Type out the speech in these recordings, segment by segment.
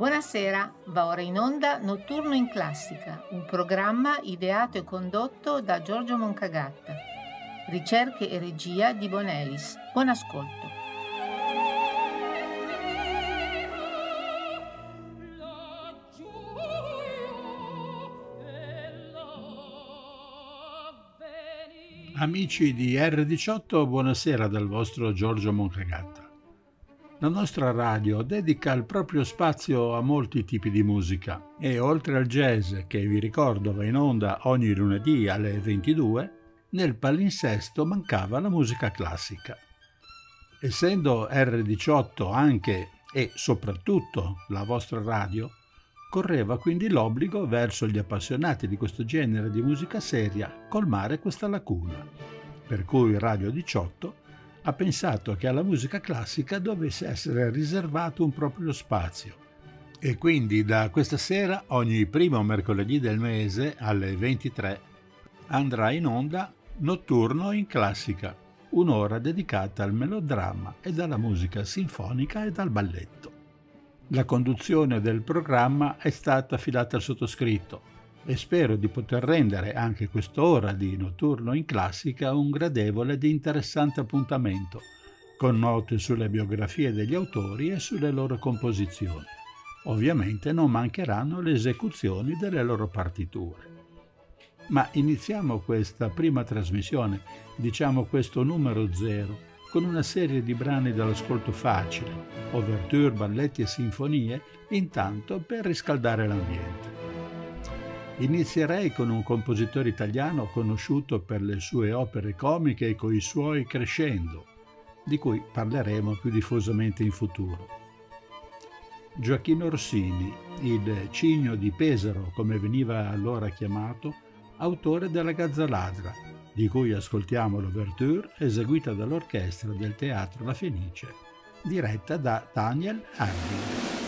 Buonasera, va ora in onda Notturno in Classica, un programma ideato e condotto da Giorgio Moncagatta. Ricerche e regia di Bonelis. Buon ascolto. Amici di R18, buonasera dal vostro Giorgio Moncagatta. La nostra radio dedica il proprio spazio a molti tipi di musica e oltre al jazz, che vi ricordo va in onda ogni lunedì alle 22, nel palinsesto mancava la musica classica. Essendo R18 anche e soprattutto la vostra radio, correva quindi l'obbligo verso gli appassionati di questo genere di musica seria colmare questa lacuna, per cui Radio 18 ha pensato che alla musica classica dovesse essere riservato un proprio spazio. E quindi da questa sera, ogni primo mercoledì del mese alle 23, andrà in onda Notturno in classica, un'ora dedicata al melodramma e alla musica sinfonica e al balletto. La conduzione del programma è stata affidata al sottoscritto e spero di poter rendere anche quest'ora di notturno in classica un gradevole ed interessante appuntamento, con note sulle biografie degli autori e sulle loro composizioni. Ovviamente non mancheranno le esecuzioni delle loro partiture. Ma iniziamo questa prima trasmissione, diciamo questo numero zero, con una serie di brani dall'ascolto facile, ouverture, balletti e sinfonie, intanto per riscaldare l'ambiente. Inizierei con un compositore italiano conosciuto per le sue opere comiche e coi suoi crescendo, di cui parleremo più diffusamente in futuro. Gioacchino Orsini, il cigno di Pesaro come veniva allora chiamato, autore della Gazza Ladra, di cui ascoltiamo l'ouverture eseguita dall'orchestra del Teatro La Fenice, diretta da Daniel Harding.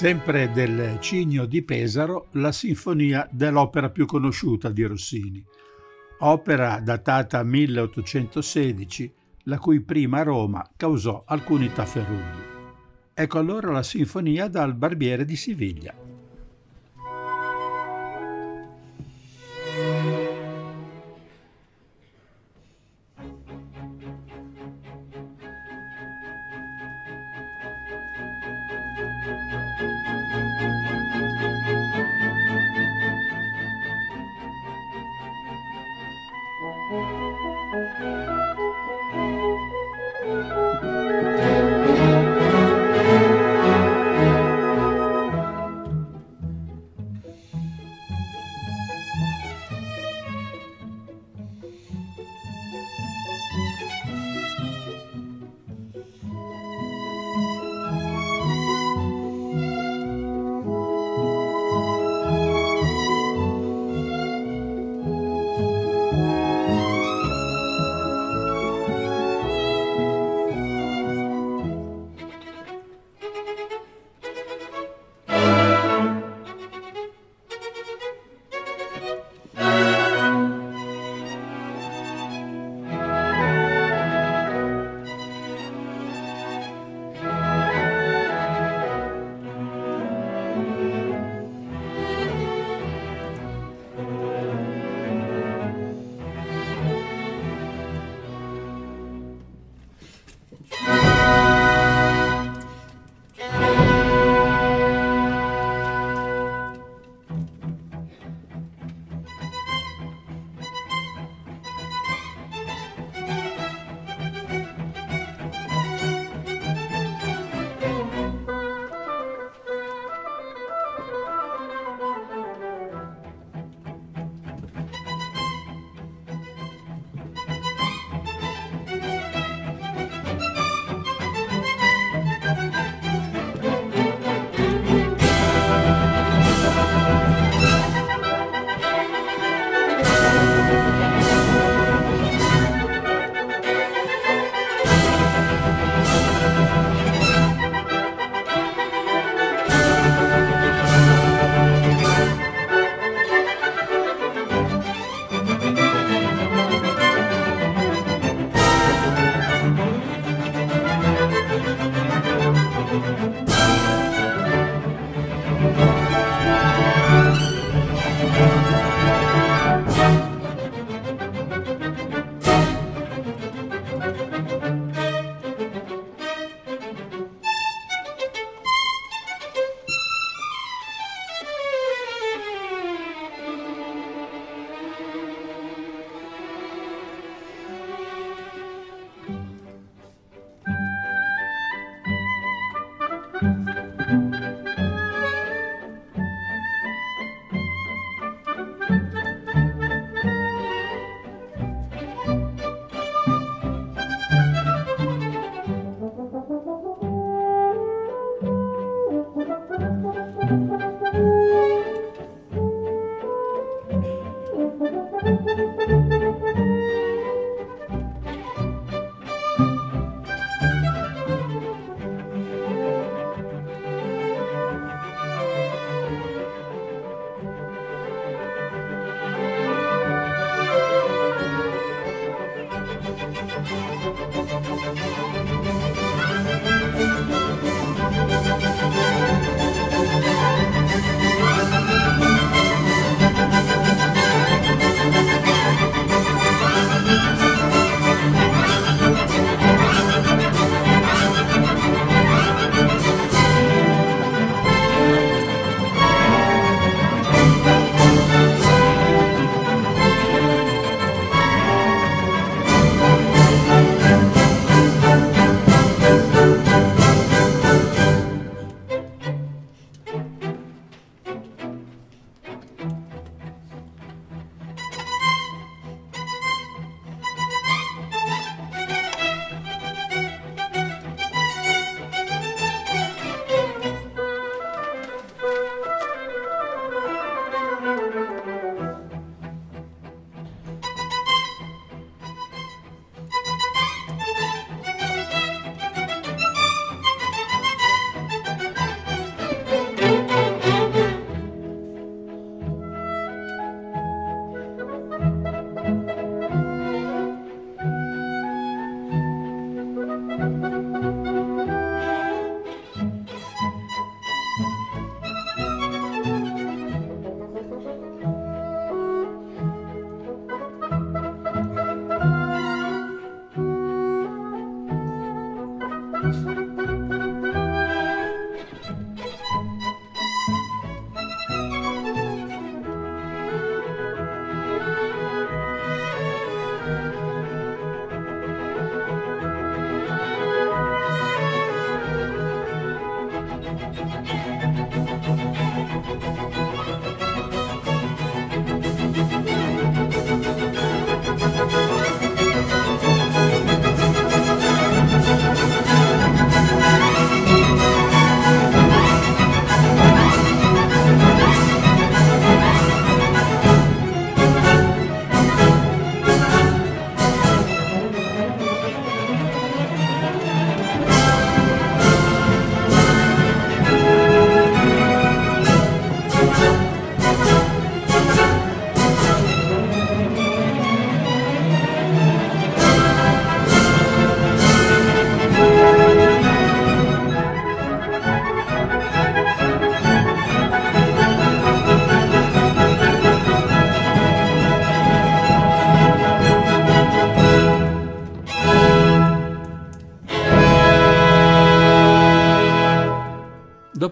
Sempre del Cigno di Pesaro, la sinfonia dell'opera più conosciuta di Rossini, opera datata 1816, la cui prima Roma causò alcuni tafferugli. Ecco allora la sinfonia dal Barbiere di Siviglia.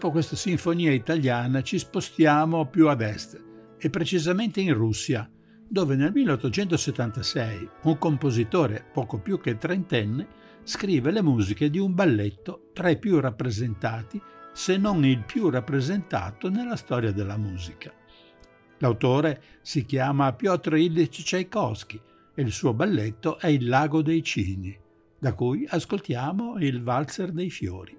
Dopo questa sinfonia italiana ci spostiamo più ad est e precisamente in Russia, dove nel 1876 un compositore poco più che trentenne scrive le musiche di un balletto tra i più rappresentati, se non il più rappresentato nella storia della musica. L'autore si chiama Piotr Ilyich Tchaikovsky e il suo balletto è Il lago dei cigni, da cui ascoltiamo il valzer dei fiori.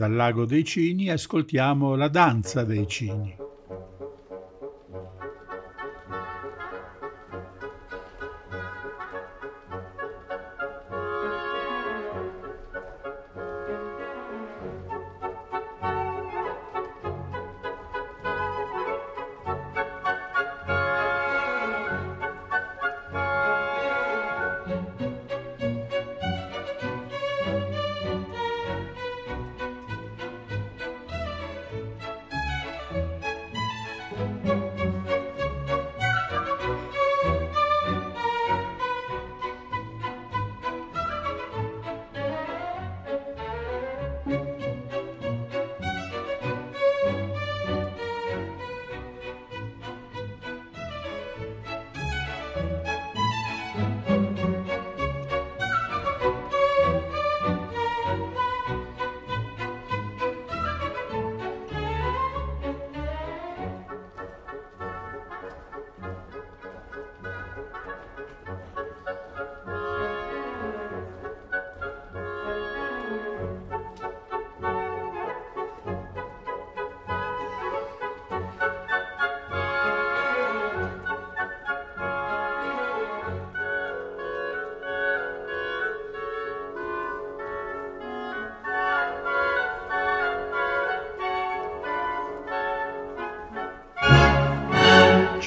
Dal lago dei Cini ascoltiamo la danza dei Cini.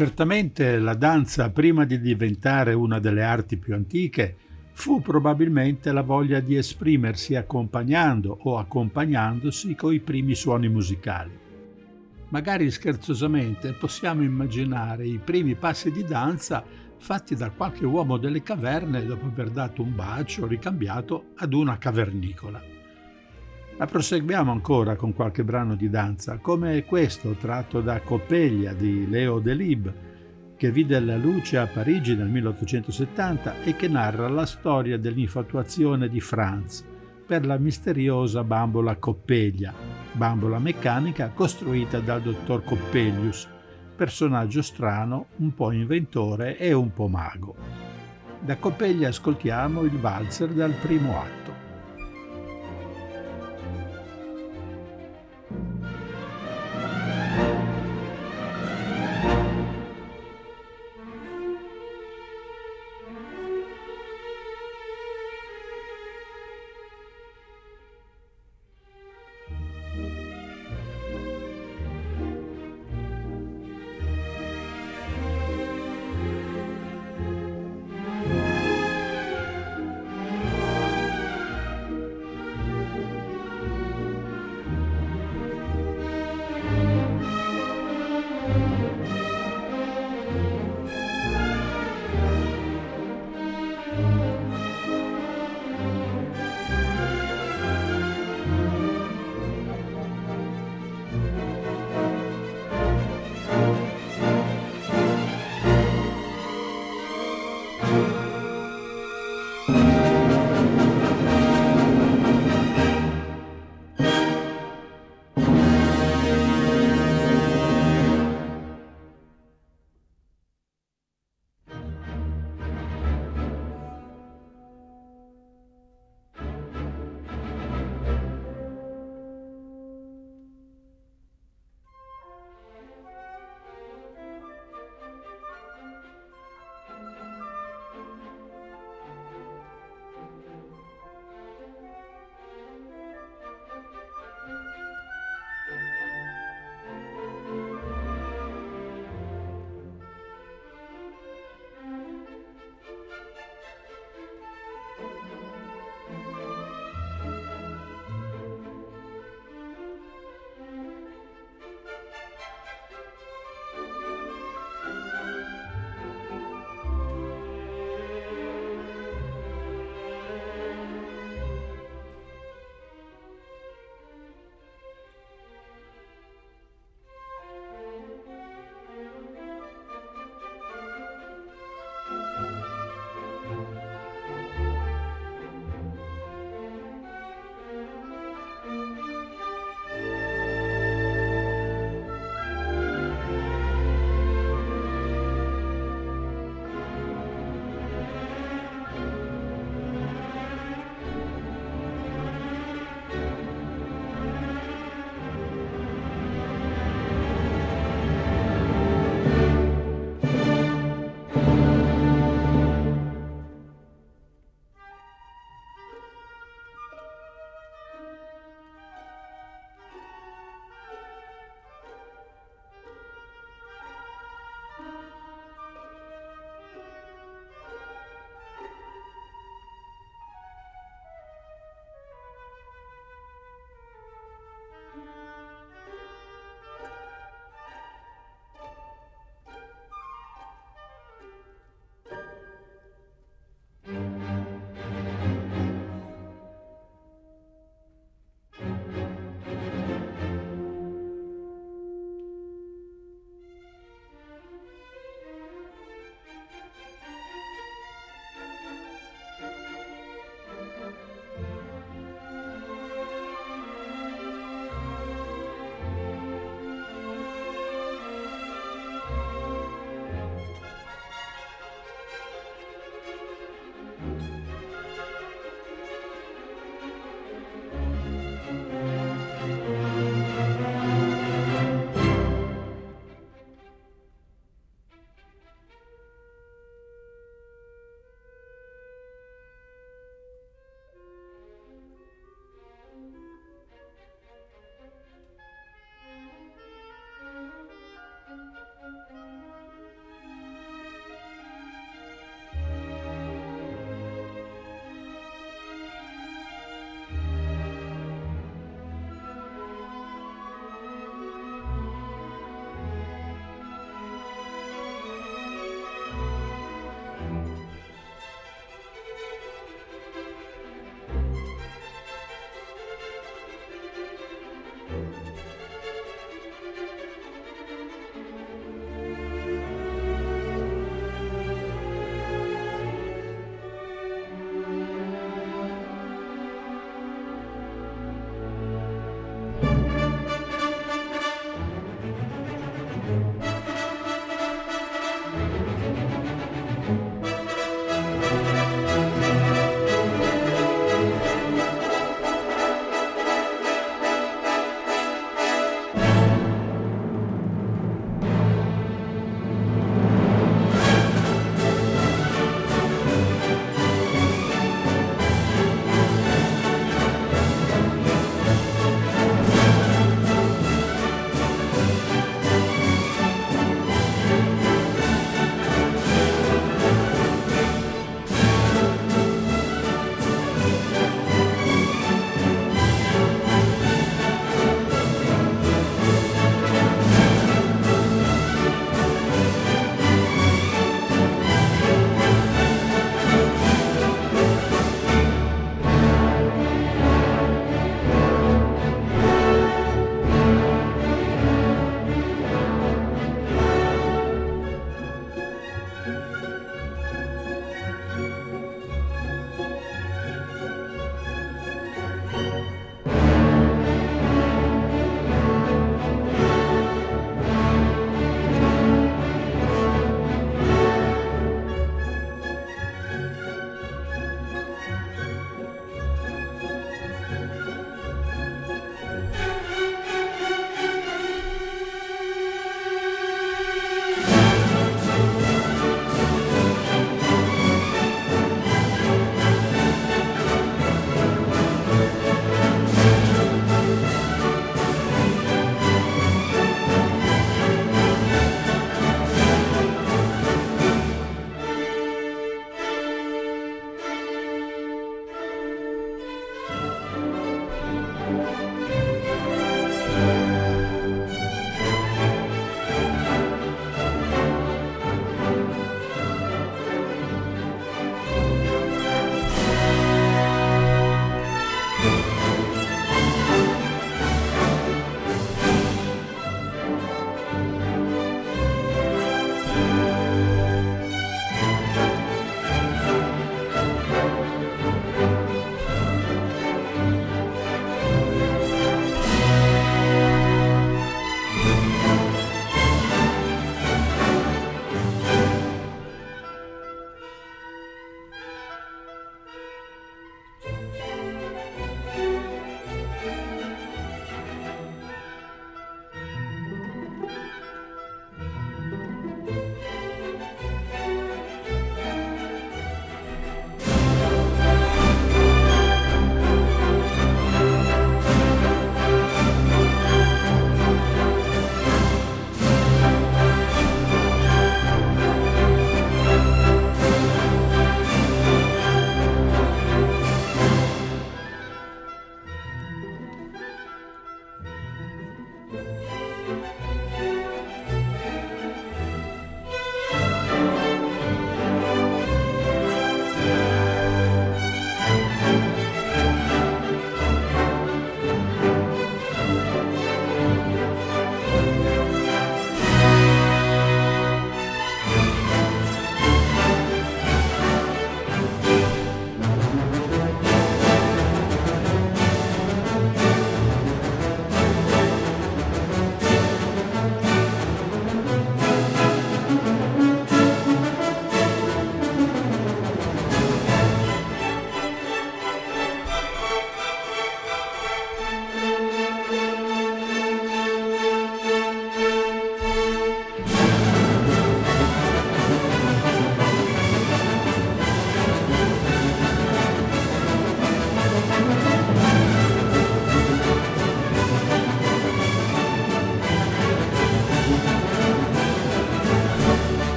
Certamente la danza, prima di diventare una delle arti più antiche, fu probabilmente la voglia di esprimersi accompagnando o accompagnandosi coi primi suoni musicali. Magari scherzosamente possiamo immaginare i primi passi di danza fatti da qualche uomo delle caverne dopo aver dato un bacio ricambiato ad una cavernicola. Ma proseguiamo ancora con qualche brano di danza, come questo tratto da Coppeglia di Leo Delib, che vide la luce a Parigi nel 1870 e che narra la storia dell'infatuazione di Franz per la misteriosa bambola Coppeglia, bambola meccanica costruita dal dottor Coppelius, personaggio strano, un po' inventore e un po' mago. Da Coppeglia ascoltiamo il valzer dal primo atto.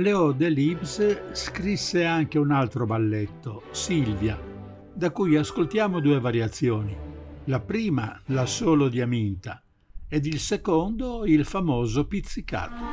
Leo Delibes scrisse anche un altro balletto, Silvia, da cui ascoltiamo due variazioni. La prima, la solo di Aminta, ed il secondo, il famoso pizzicato.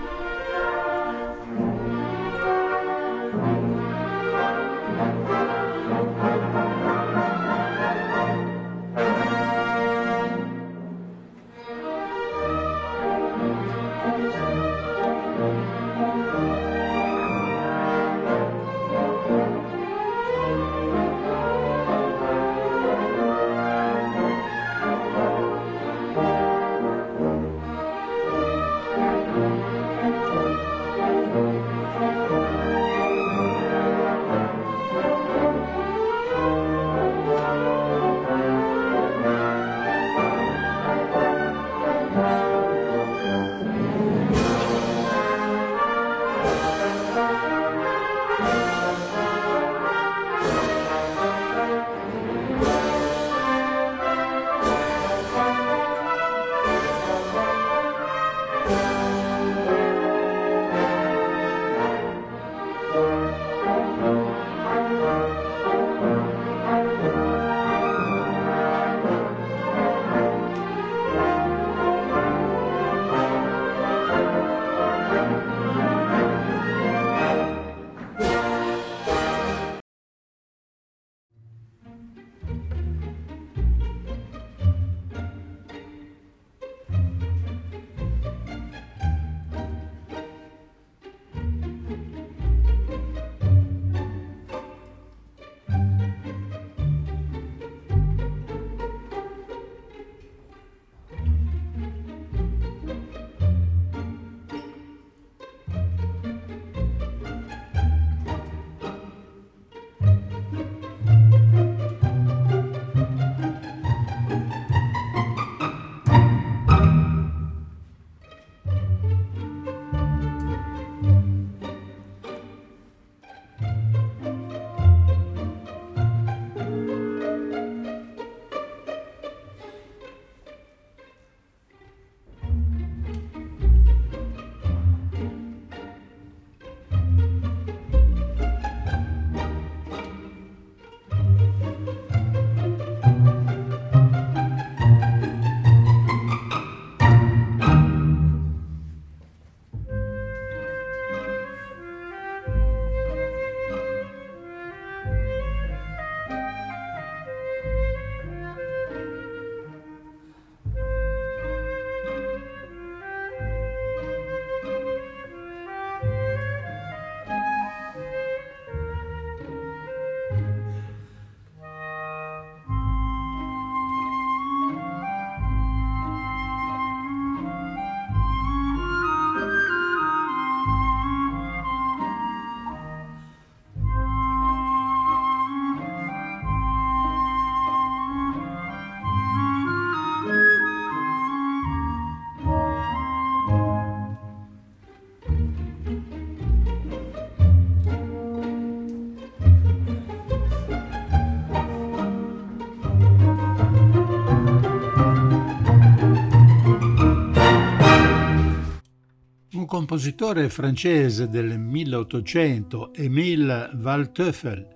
Compositore francese del 1800, Émile Waldteufel,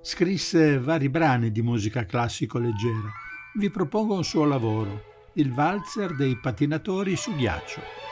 scrisse vari brani di musica classico leggera. Vi propongo un suo lavoro, il valzer dei patinatori su ghiaccio.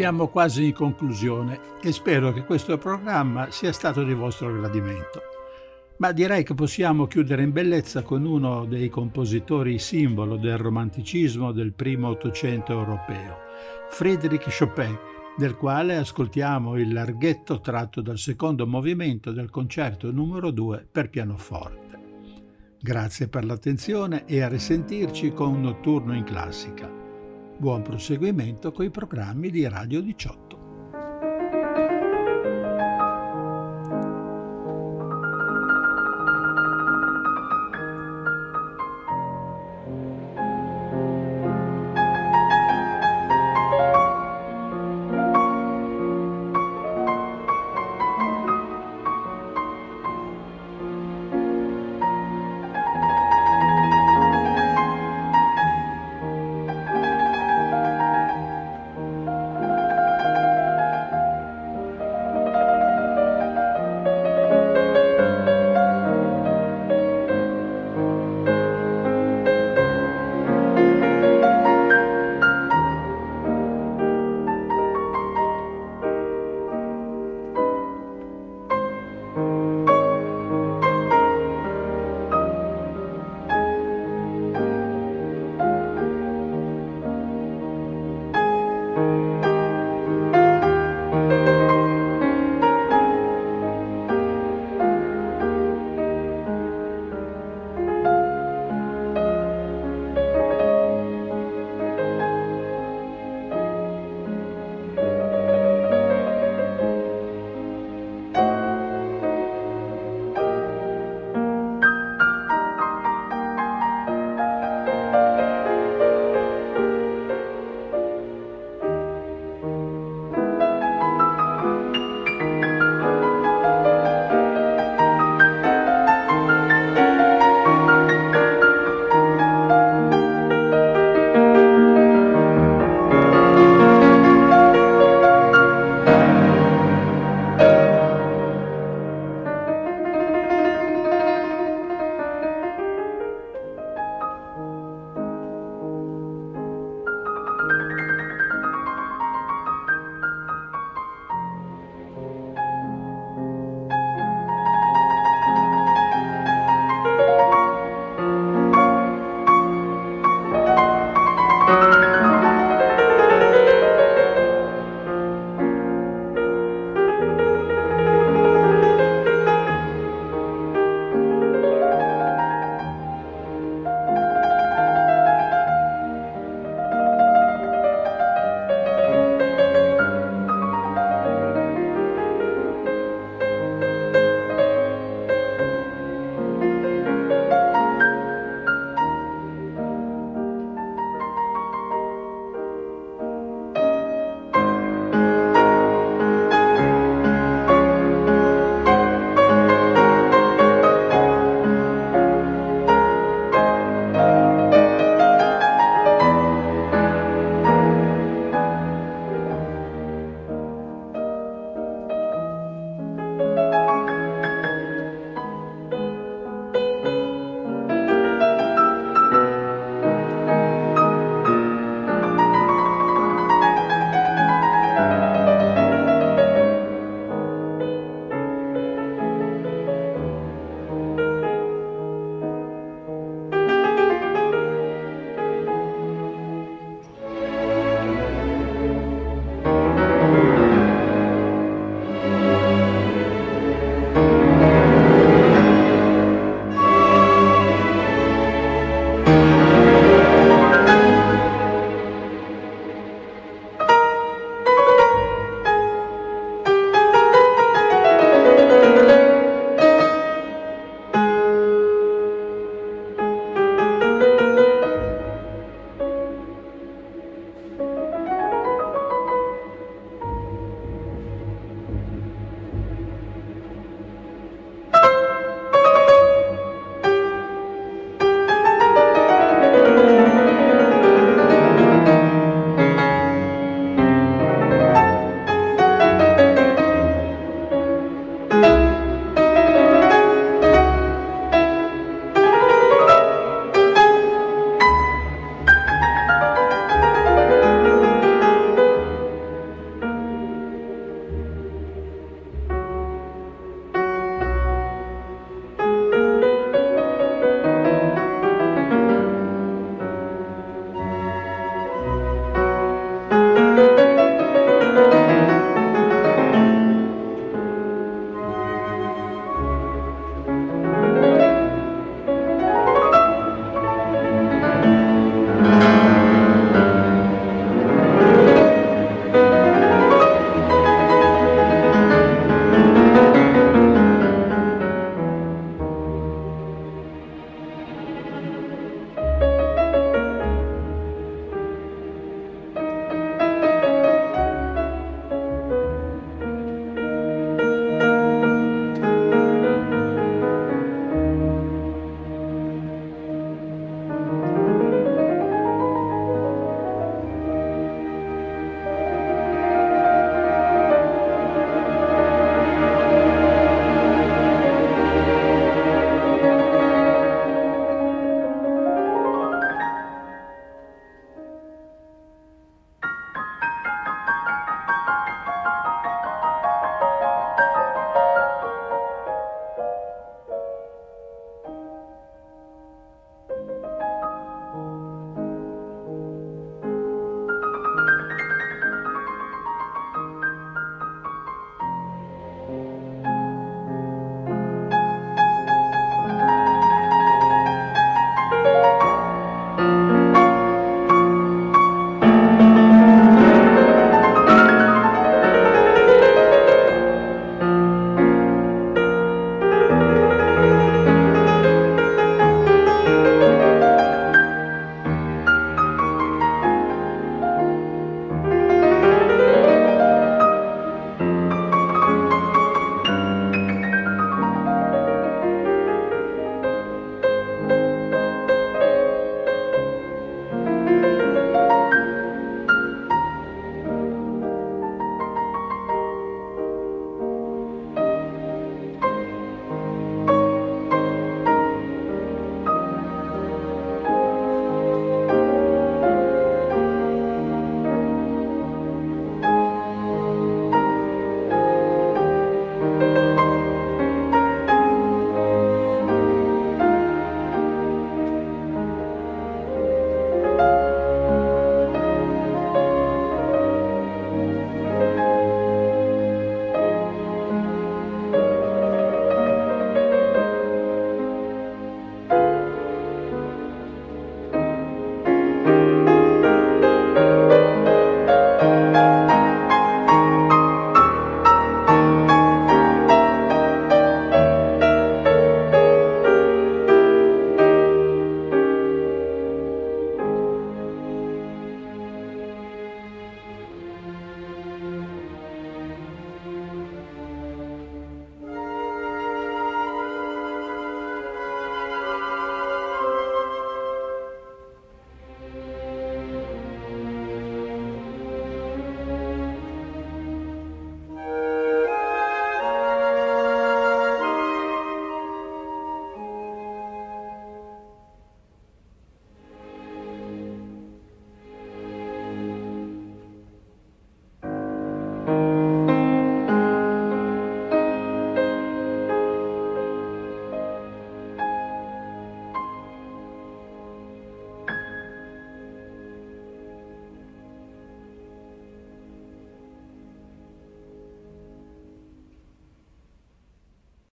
Siamo quasi in conclusione e spero che questo programma sia stato di vostro gradimento. Ma direi che possiamo chiudere in bellezza con uno dei compositori simbolo del romanticismo del primo Ottocento europeo, Friedrich Chopin, del quale ascoltiamo il larghetto tratto dal secondo movimento del concerto numero 2 per pianoforte. Grazie per l'attenzione e a risentirci con un notturno in classica. Buon proseguimento con i programmi di Radio 18.